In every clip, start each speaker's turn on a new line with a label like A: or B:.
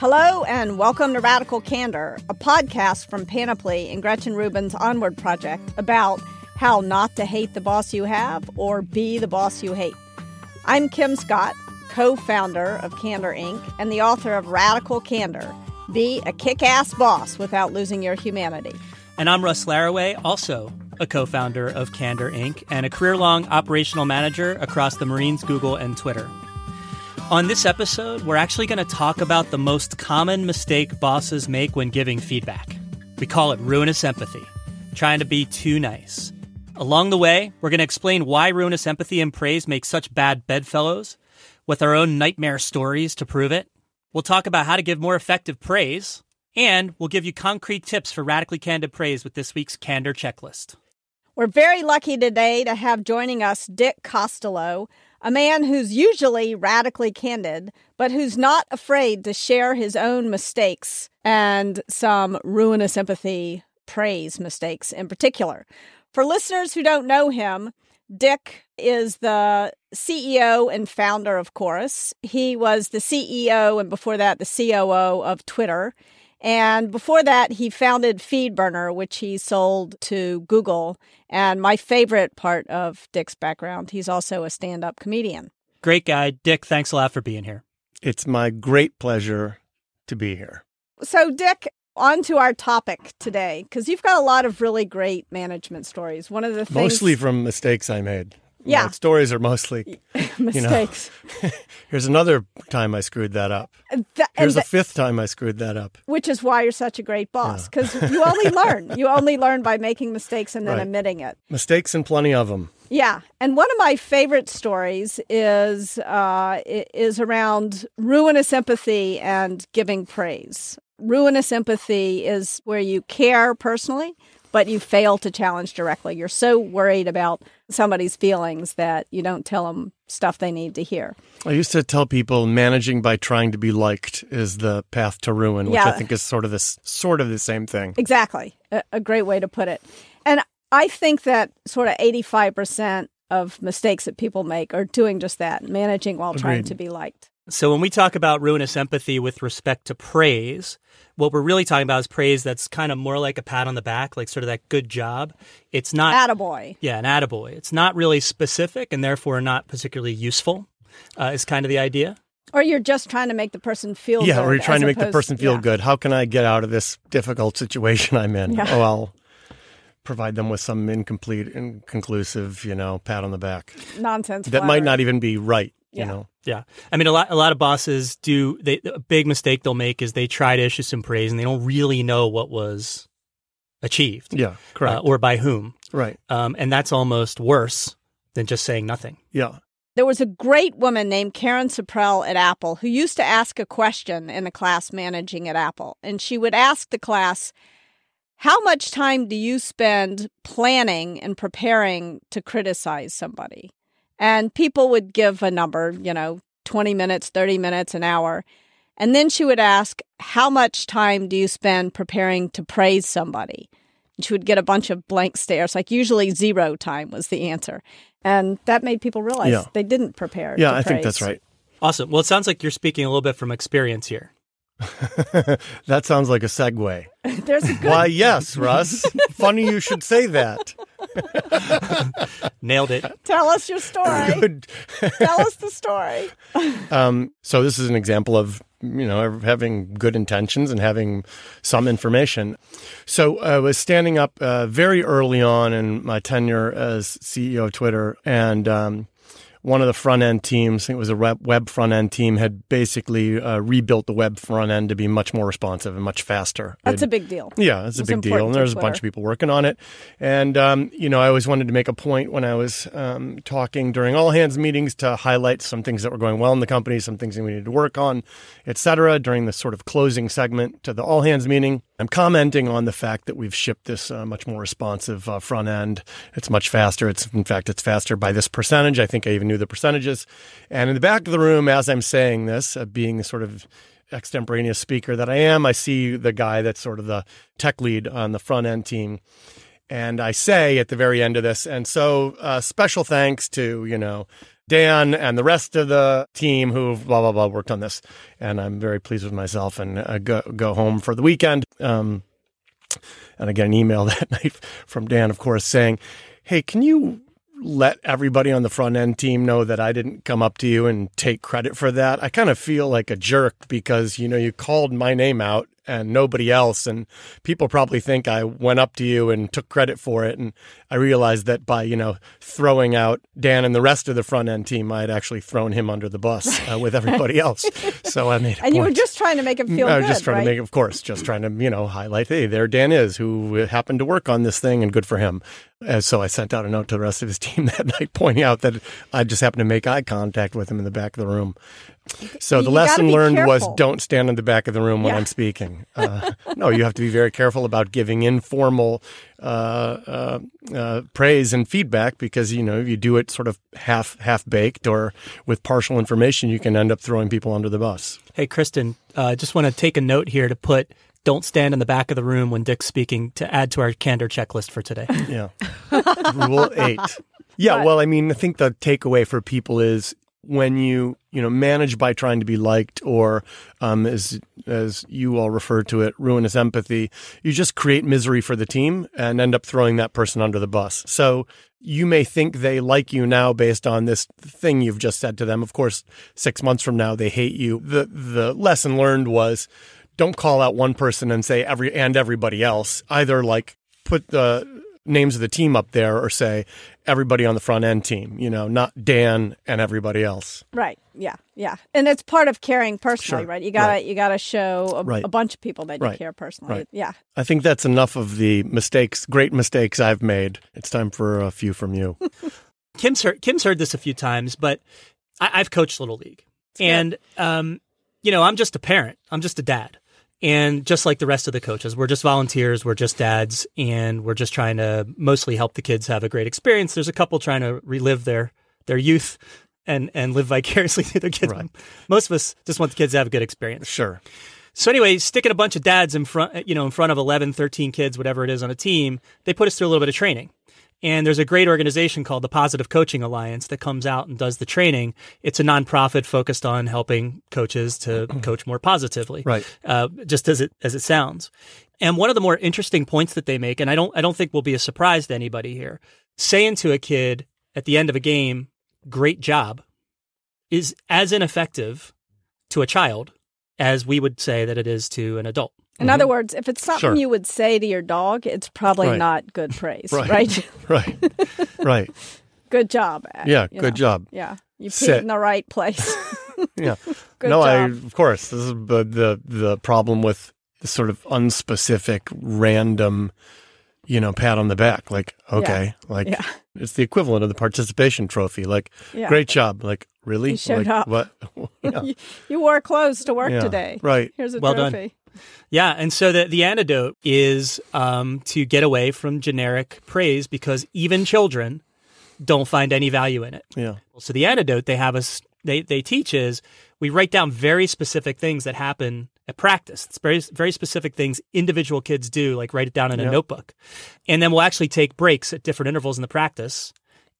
A: Hello, and welcome to Radical Candor, a podcast from Panoply and Gretchen Rubin's Onward Project about how not to hate the boss you have or be the boss you hate. I'm Kim Scott, co founder of Candor Inc., and the author of Radical Candor Be a Kick Ass Boss Without Losing Your Humanity.
B: And I'm Russ Laraway, also a co founder of Candor Inc., and a career long operational manager across the Marines, Google, and Twitter. On this episode, we're actually going to talk about the most common mistake bosses make when giving feedback. We call it ruinous empathy, trying to be too nice. Along the way, we're going to explain why ruinous empathy and praise make such bad bedfellows, with our own nightmare stories to prove it. We'll talk about how to give more effective praise, and we'll give you concrete tips for radically candid praise with this week's Candor Checklist.
A: We're very lucky today to have joining us Dick Costolo, a man who's usually radically candid, but who's not afraid to share his own mistakes and some ruinous empathy praise mistakes in particular. For listeners who don't know him, Dick is the CEO and founder of Chorus. He was the CEO and before that, the COO of Twitter. And before that, he founded FeedBurner, which he sold to Google. And my favorite part of Dick's background, he's also a stand up comedian.
B: Great guy. Dick, thanks a lot for being here.
C: It's my great pleasure to be here.
A: So, Dick, on to our topic today, because you've got a lot of really great management stories. One of the things.
C: Mostly from mistakes I made.
A: Yeah.
C: Stories are mostly
A: mistakes.
C: Here's another time I screwed that up.
A: Th-
C: Here's
A: th-
C: a fifth time I screwed that up.
A: which is why you're such a great boss, because you only learn. You only learn by making mistakes and then
C: Right.
A: admitting it.
C: Mistakes and plenty of them.
A: Yeah, and one of my favorite stories is uh, is around ruinous empathy and giving praise. Ruinous empathy is where you care personally, but you fail to challenge directly. You're so worried about somebody's feelings that you don't tell them stuff they need to hear.
C: I used to tell people managing by trying to be liked is the path to ruin, which I think is sort of this sort of the same thing.
A: Exactly. A, a great way to put it. And I think that sort of 85% of mistakes that people make are doing just that, managing while trying to be liked.
B: So, when we talk about ruinous empathy with respect to praise, what we're really talking about is praise that's kind of more like a pat on the back, like sort of that good job. It's not,
A: Attaboy.
B: yeah, an attaboy. It's not really specific and therefore not particularly useful, uh, is kind of the idea.
A: Or you're just trying to make the person feel
C: Yeah,
A: good.
C: you're trying
A: as
C: to make the person feel
A: yeah.
C: good. How can I get out of this difficult situation I'm in?
A: Yeah.
C: Oh, I'll provide them with some incomplete, inconclusive, you know, pat on the back
A: Nonsense.
C: that might not even be right.
A: Yeah.
C: You know,
B: Yeah. I mean, a lot, a lot of bosses do, they, a big mistake they'll make is they try to issue some praise and they don't really know what was achieved
C: yeah, correct,
B: uh, or by whom.
C: right,
B: Um, and that's almost worse than just saying nothing.
C: yeah.
A: There was a great woman named Karen Suprell at Apple who used to ask a question in the class managing at Apple. And she would ask the class, How much time do you spend planning and preparing to criticize somebody? And people would give a number, you know, 20 minutes, 30 minutes, an hour. And then she would ask, How much time do you spend preparing to praise somebody? And she would get a bunch of blank stares, like usually zero time was the answer. And that made people realize
C: Yeah.
A: they didn't prepare.
C: Yeah,
A: to
C: I think
A: praise.
C: that's right.
B: Awesome. Well, it sounds like you're speaking a little bit from experience here.
C: that sounds like a segue.
A: There's a good
C: Why, yes, Russ. Funny you should say that.
B: Nailed it.
A: tell us your story.
C: Good.
A: tell us the story.
C: Um, so this is an example of you know having good intentions and having some information. So I was standing up uh, very early on in my tenure as CEO of Twitter, and um, one of the front end teams, I think it was a web, front end team, had basically uh, rebuilt the web front end to be much more responsive and much faster.
A: That's
C: They'd-
A: a big deal.
C: Yeah, it's a big deal. And there's a bunch of people working on it. And, um, you know, I always wanted to make a point when I was um, talking during all hands meetings to highlight some things that were going well in the company, some things that we needed to work on, et cetera. During the sort of closing segment to the all hands meeting, I'm commenting on the fact that we've shipped this uh, much more responsive uh, front end. It's much faster. It's, in fact, it's faster by this percentage. I think I even knew the percentages. And in the back of the room, as I'm saying this, uh, being the sort of extemporaneous speaker that I am, I see the guy that's sort of the tech lead on the front end team. And I say at the very end of this, and so uh, special thanks to, you know, Dan and the rest of the team who've blah blah blah worked on this, and I'm very pleased with myself. And uh, go go home for the weekend. Um, and I get an email that night from Dan, of course, saying, "Hey, can you let everybody on the front end team know that I didn't come up to you and take credit for that. I kind of feel like a jerk because, you know, you called my name out and nobody else. And people probably think I went up to you and took credit for it. And I realized that by, you know, throwing out Dan and the rest of the front end team, I had actually thrown him under the bus uh, with everybody else. So I made
A: And you were just trying to make him feel
C: I was
A: good,
C: just trying
A: right?
C: to make, of course, just trying to, you know, highlight, hey, there Dan is, who happened to work on this thing and good for him. And so I sent out a note to the rest of his team that night pointing out that I just happened to make eye contact with him in the back of the room. So
A: You
C: the
A: gotta
C: lesson
A: be
C: learned was don't stand in the back of the room when
A: Yeah.
C: I'm speaking. Uh, no, you have to be very careful about giving informal uh, uh, uh, praise and feedback because you know if you do it sort of half half baked or with partial information, you can end up throwing people under the bus.
B: Hey, Kristen, uh, just want to take a note here to put don't stand in the back of the room when Dick's speaking to add to our candor checklist for today.
C: Yeah. Rule eight. Yeah. Well, I mean, I think the takeaway for people is when you you know manage by trying to be liked, or um, as as you all refer to it, ruinous empathy. You just create misery for the team and end up throwing that person under the bus. So you may think they like you now based on this thing you've just said to them. Of course, six months from now they hate you. The the lesson learned was don't call out one person and say every and everybody else. Either like put the names of the team up there or say everybody on the front end team, you know, not Dan and everybody else.
A: Right. Yeah. Yeah. And it's part of caring personally,
C: Sure.
A: right? You gotta
C: Right.
A: you gotta show a,
C: Right.
A: a bunch of people that you
C: Right.
A: care personally.
C: Right.
A: Yeah.
C: I think that's enough of the mistakes, great mistakes I've made. It's time for a few from you.
B: Kim's heard, Kim's heard this a few times, but I, I've coached Little League. And, um, you know, I'm just a parent, I'm just a dad. And just like the rest of the coaches, we're just volunteers, we're just dads, and we're just trying to mostly help the kids have a great experience. There's a couple trying to relive their, their youth and, and live vicariously through their kids.
C: Right.
B: Most of us just want the kids to have a good experience.
C: Sure.
B: So anyway, sticking a bunch of dads in front, you know, in front of 11, 13 kids, whatever it is on a team, they put us through a little bit of training. And there's a great organization called the Positive Coaching Alliance that comes out and does the training. It's a nonprofit focused on helping coaches to coach more positively,
C: Right.
B: uh, just as it as it sounds. And one of the more interesting points that they make, and I don't I don't think will be a surprise to anybody here, saying to a kid at the end of a game, "Great job," is as ineffective to a child as we would say that it is to an adult.
A: In other words, if it's something
C: Mm-hmm. Sure.
A: you would say to your dog, it's probably
C: Right.
A: not good praise,
C: Right.
A: right?
C: Right. right.
A: good job. uh,
C: Yeah.
A: you
C: Good
A: know.
C: job.
A: Yeah. You peed
C: Sit.
A: in the right place.
C: Yeah.
A: Good
C: no, I of course this is the the the problem with the sort of unspecific, random, you know, pat on the back. Like, okay, like
A: Yeah.
C: it's the equivalent of the participation trophy. Like,
A: Yeah.
C: great job. Like, really?
A: You showed
C: like,
A: up.
C: What? Yeah.
A: you, you wore clothes to work
C: Yeah.
A: today.
C: Right.
A: Here's a
B: Well done. Yeah, and so the the antidote is um, to get away from generic praise because even children don't find any value in it.
C: Yeah.
B: So the antidote they have us they they teach is we write down very specific things that happen at practice. It's very very specific things individual kids do, like write it down in a
C: Yep.
B: notebook, and then we'll actually take breaks at different intervals in the practice,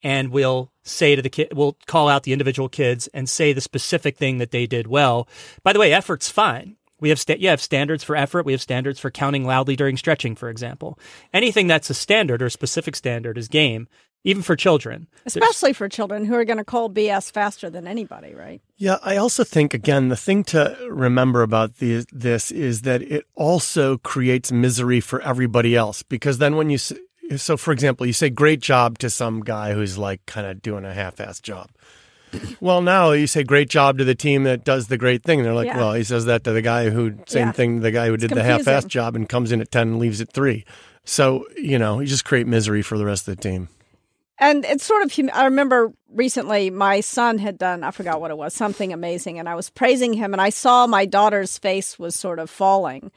B: and we'll say to the kid, we'll call out the individual kids and say the specific thing that they did well. By the way, effort's fine. We have sta- you have standards for effort. We have standards for counting loudly during stretching, for example. Anything that's a standard or a specific standard is game, even for children. There's-
A: Especially for children who are going to call BS faster than anybody, right?
C: Yeah, I also think again the thing to remember about the, this is that it also creates misery for everybody else because then when you s- so for example you say great job to some guy who's like kind of doing a half-assed job. Well, now you say great job to the team that does the great thing. They're like,
A: Yeah.
C: well, he says that to the guy who same
A: Yeah.
C: thing, the guy who did the half-assed job and comes in at ten and leaves at three. So you know you just create misery for the rest of the team.
A: And it's sort of, I remember recently my son had done, I forgot what it was, something amazing. And I was praising him and I saw my daughter's face was sort of falling.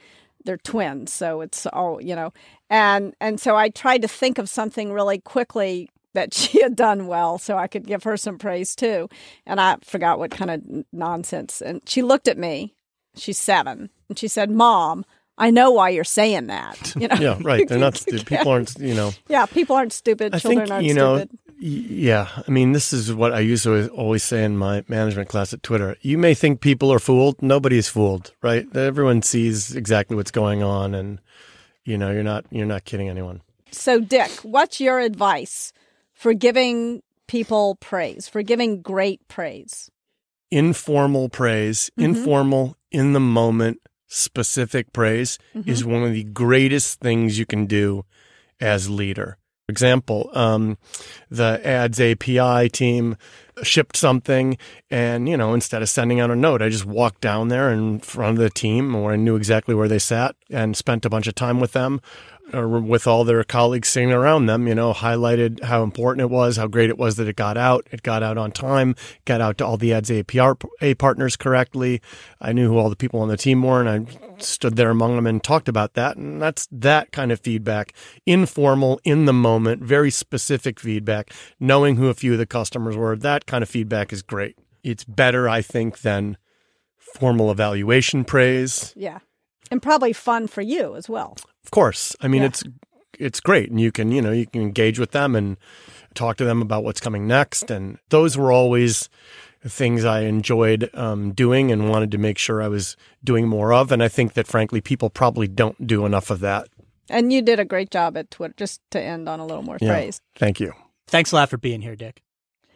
A: They're twins. So it's all, you know, and, and so I tried to think of something really quickly that she had done well so I could give her some praise too. And I forgot what kind of nonsense. And she looked at me. She's seven. And she said, Mom, I know why you're saying that. You know?
C: yeah, right. They're not stupid. People aren't, you know.
A: Yeah, people aren't stupid.
C: I
A: Children
C: think,
A: aren't
C: you know,
A: stupid.
C: yeah. I mean, this is what I used to always say in my management class at Twitter. You may think people are fooled. Nobody is fooled, right? Everyone sees exactly what's going on, and you know, you're not you're not kidding anyone.
A: So, Dick, what's your advice for giving people praise, for giving great praise?
C: Informal praise,
A: Mhm.
C: informal, in the moment, specific praise
A: Mhm.
C: is one of the greatest things you can do as leader. For example, um, the ads API team shipped something, and you know, instead of sending out a note, I just walked down there in front of the team, where I knew exactly where they sat, and spent a bunch of time with them, or with all their colleagues sitting around them. You know, highlighted how important it was, how great it was that it got out. It got out on time, got out to all the ads API partners correctly. I knew who all the people on the team were, and I stood there among them and talked about that. And that's that kind of feedback, informal, in the moment, very specific feedback, knowing who a few of the customers were. That kind of feedback is great. It's better, I think, than formal evaluation praise.
A: Yeah. And probably fun for you as well.
C: Of course. I mean,
A: Yeah.
C: it's it's great, and you can you know you can engage with them and talk to them about what's coming next. And those were always things I enjoyed um, doing and wanted to make sure I was doing more of. And I think that frankly, people probably don't do enough of that.
A: And you did a great job at Twitter, just to end on a little more
C: Yeah.
A: praise.
C: Thank you.
B: Thanks a lot for being here, Dick.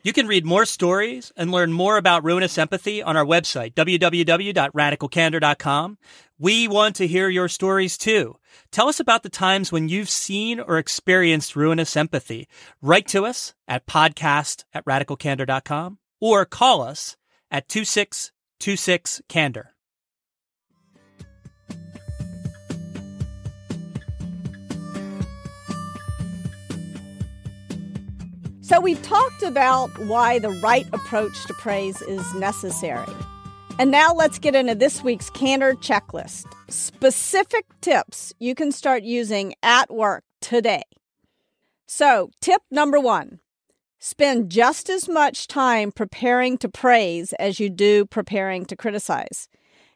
B: You can read more stories and learn more about ruinous empathy on our website, www.radicalcandor.com. We want to hear your stories too. Tell us about the times when you've seen or experienced ruinous empathy. Write to us at podcast at radicalcandor.com or call us at 2626 Candor.
A: So, we've talked about why the right approach to praise is necessary. And now let's get into this week's Candor checklist specific tips you can start using at work today. So, tip number one spend just as much time preparing to praise as you do preparing to criticize.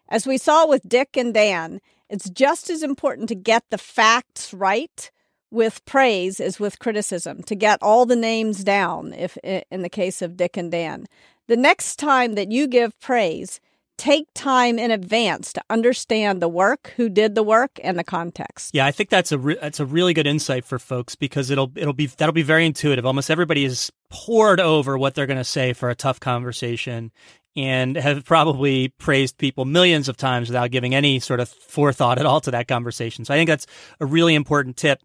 A: As we saw with Dick and Dan, it's just as important to get the facts right with praise as with criticism, to get all the names down if in the case of Dick and Dan. The next time that you give praise, take time in advance to understand the work, who did the work, and the context.
B: Yeah, I think that's a re- that's a really good insight for folks because it'll it'll be that'll be very intuitive. Almost everybody is poured over what they're going to say for a tough conversation and have probably praised people millions of times without giving any sort of forethought at all to that conversation. So I think that's a really important tip.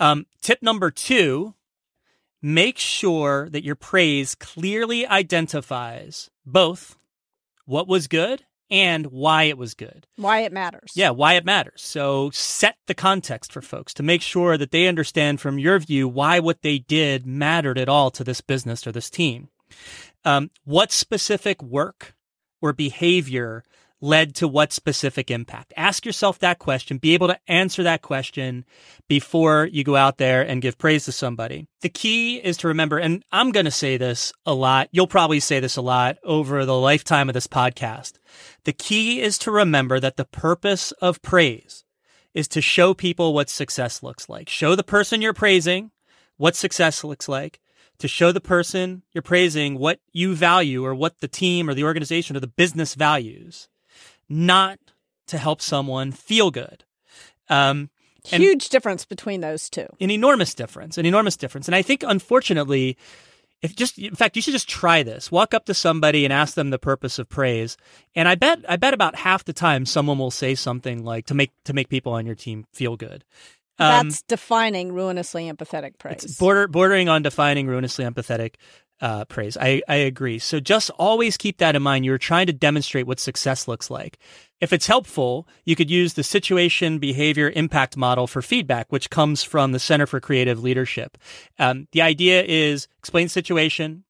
B: Um, tip number two: make sure that your praise clearly identifies both what was good and why it was good.
A: Why it matters.
B: Yeah, why it matters. So set the context for folks to make sure that they understand from your view why what they did mattered at all to this business or this team. Um, what specific work or behavior led to what specific impact? Ask yourself that question. Be able to answer that question before you go out there and give praise to somebody. The key is to remember, and I'm going to say this a lot. You'll probably say this a lot over the lifetime of this podcast. The key is to remember that the purpose of praise is to show people what success looks like. Show the person you're praising what success looks like to show the person you're praising what you value or what the team or the organization or the business values, not to help someone feel good. Um,
A: Huge difference between those two.
B: an enormous difference, an enormous difference. And I think, unfortunately, if just in fact, you should just try this. Walk up to somebody and ask them the purpose of praise, and I bet I bet about half the time someone will say something like to make to make people on your team feel good. Um,
A: That's defining ruinously empathetic praise.
B: border bordering on defining ruinously empathetic uh, praise. I, I agree. So just always keep that in mind. You're trying to demonstrate what success looks like. If it's helpful, you could use the situation behavior impact model for feedback, which comes from the Center for Creative Leadership. Um, the idea is explain situation,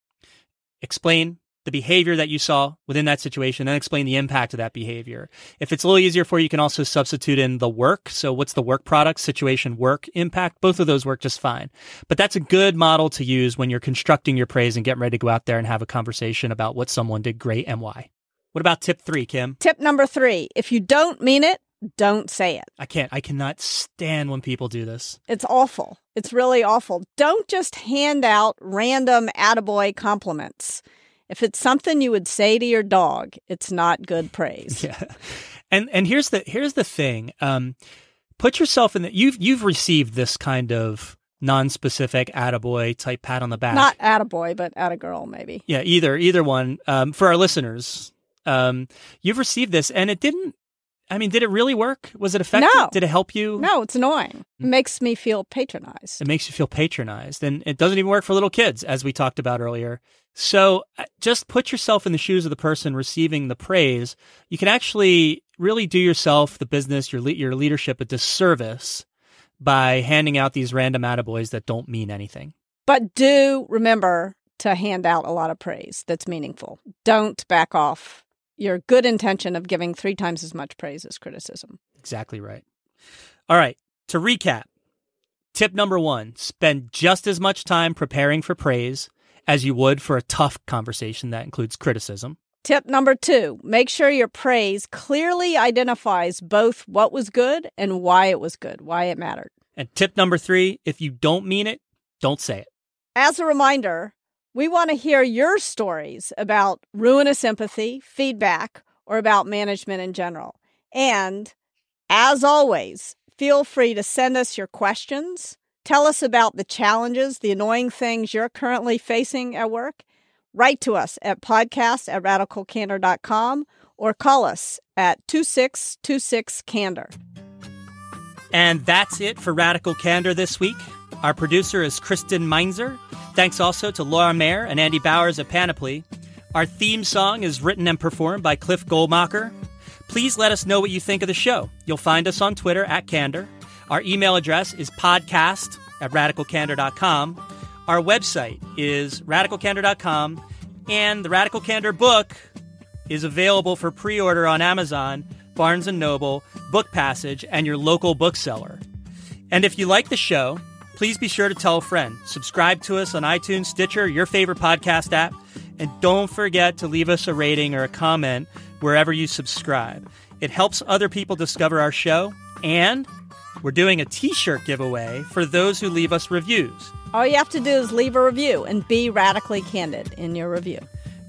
B: explain the behavior that you saw within that situation, then explain the impact of that behavior. If it's a little easier for you, you can also substitute in the work. So what's the work product, situation, work, impact? Both of those work just fine. But that's a good model to use when you're constructing your praise and getting ready to go out there and have a conversation about what someone did great and why. What about tip three, Kim?
A: Tip number three if you don't mean it, don't say it.
B: I can't. I cannot stand when people do this.
A: It's awful. It's really awful. Don't just hand out random attaboy compliments. If it's something you would say to your dog, it's not good praise.
B: Yeah. And and here's the here's the thing. Um, put yourself in the you've you've received this kind of non-specific attaboy type pat on the back.
A: Not attaboy, but attagirl, maybe.
B: Yeah, either either one. Um, for our listeners, um, you've received this, and it didn't. I mean, did it really work? Was it effective?
A: No.
B: Did it help you?
A: No, it's annoying. It makes me feel patronized.
B: It makes you feel patronized, and it doesn't even work for little kids, as we talked about earlier. So uh, just put yourself in the shoes of the person receiving the praise. You can actually really do yourself, the business, your le- your leadership a disservice by handing out these random attaboys that don't mean anything.
A: But do remember to hand out a lot of praise that's meaningful. Don't back off your good intention of giving three times as much praise as criticism.
B: Exactly right. All right. To recap, tip number one spend just as much time preparing for praise as you would for a tough conversation that includes criticism.
A: Tip number two make sure your praise clearly identifies both what was good and why it was good, why it mattered.
B: And tip number three if you don't mean it, don't say it.
A: As a reminder, we want to hear your stories about ruinous empathy, feedback, or about management in general. And as always, feel free to send us your questions. Tell us about the challenges, the annoying things you're currently facing at work. Write to us at podcast at radicalcandor.com or call us at 2626 Candor.
B: And that's it for Radical Candor this week. Our producer is Kristen Meinzer. Thanks also to Laura Mayer and Andy Bowers at Panoply. Our theme song is written and performed by Cliff Goldmacher. Please let us know what you think of the show. You'll find us on Twitter at Candor. Our email address is podcast at radicalcandor.com. Our website is radicalcandor.com. And the Radical Candor book is available for pre order on Amazon, Barnes and Noble, Book Passage, and your local bookseller. And if you like the show, please be sure to tell a friend. Subscribe to us on iTunes, Stitcher, your favorite podcast app. And don't forget to leave us a rating or a comment wherever you subscribe. It helps other people discover our show. And we're doing a t shirt giveaway for those who leave us reviews.
A: All you have to do is leave a review and be radically candid in your review.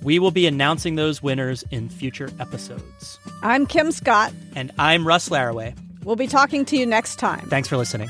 B: We will be announcing those winners in future episodes.
A: I'm Kim Scott.
B: And I'm Russ Laraway.
A: We'll be talking to you next time.
B: Thanks for listening.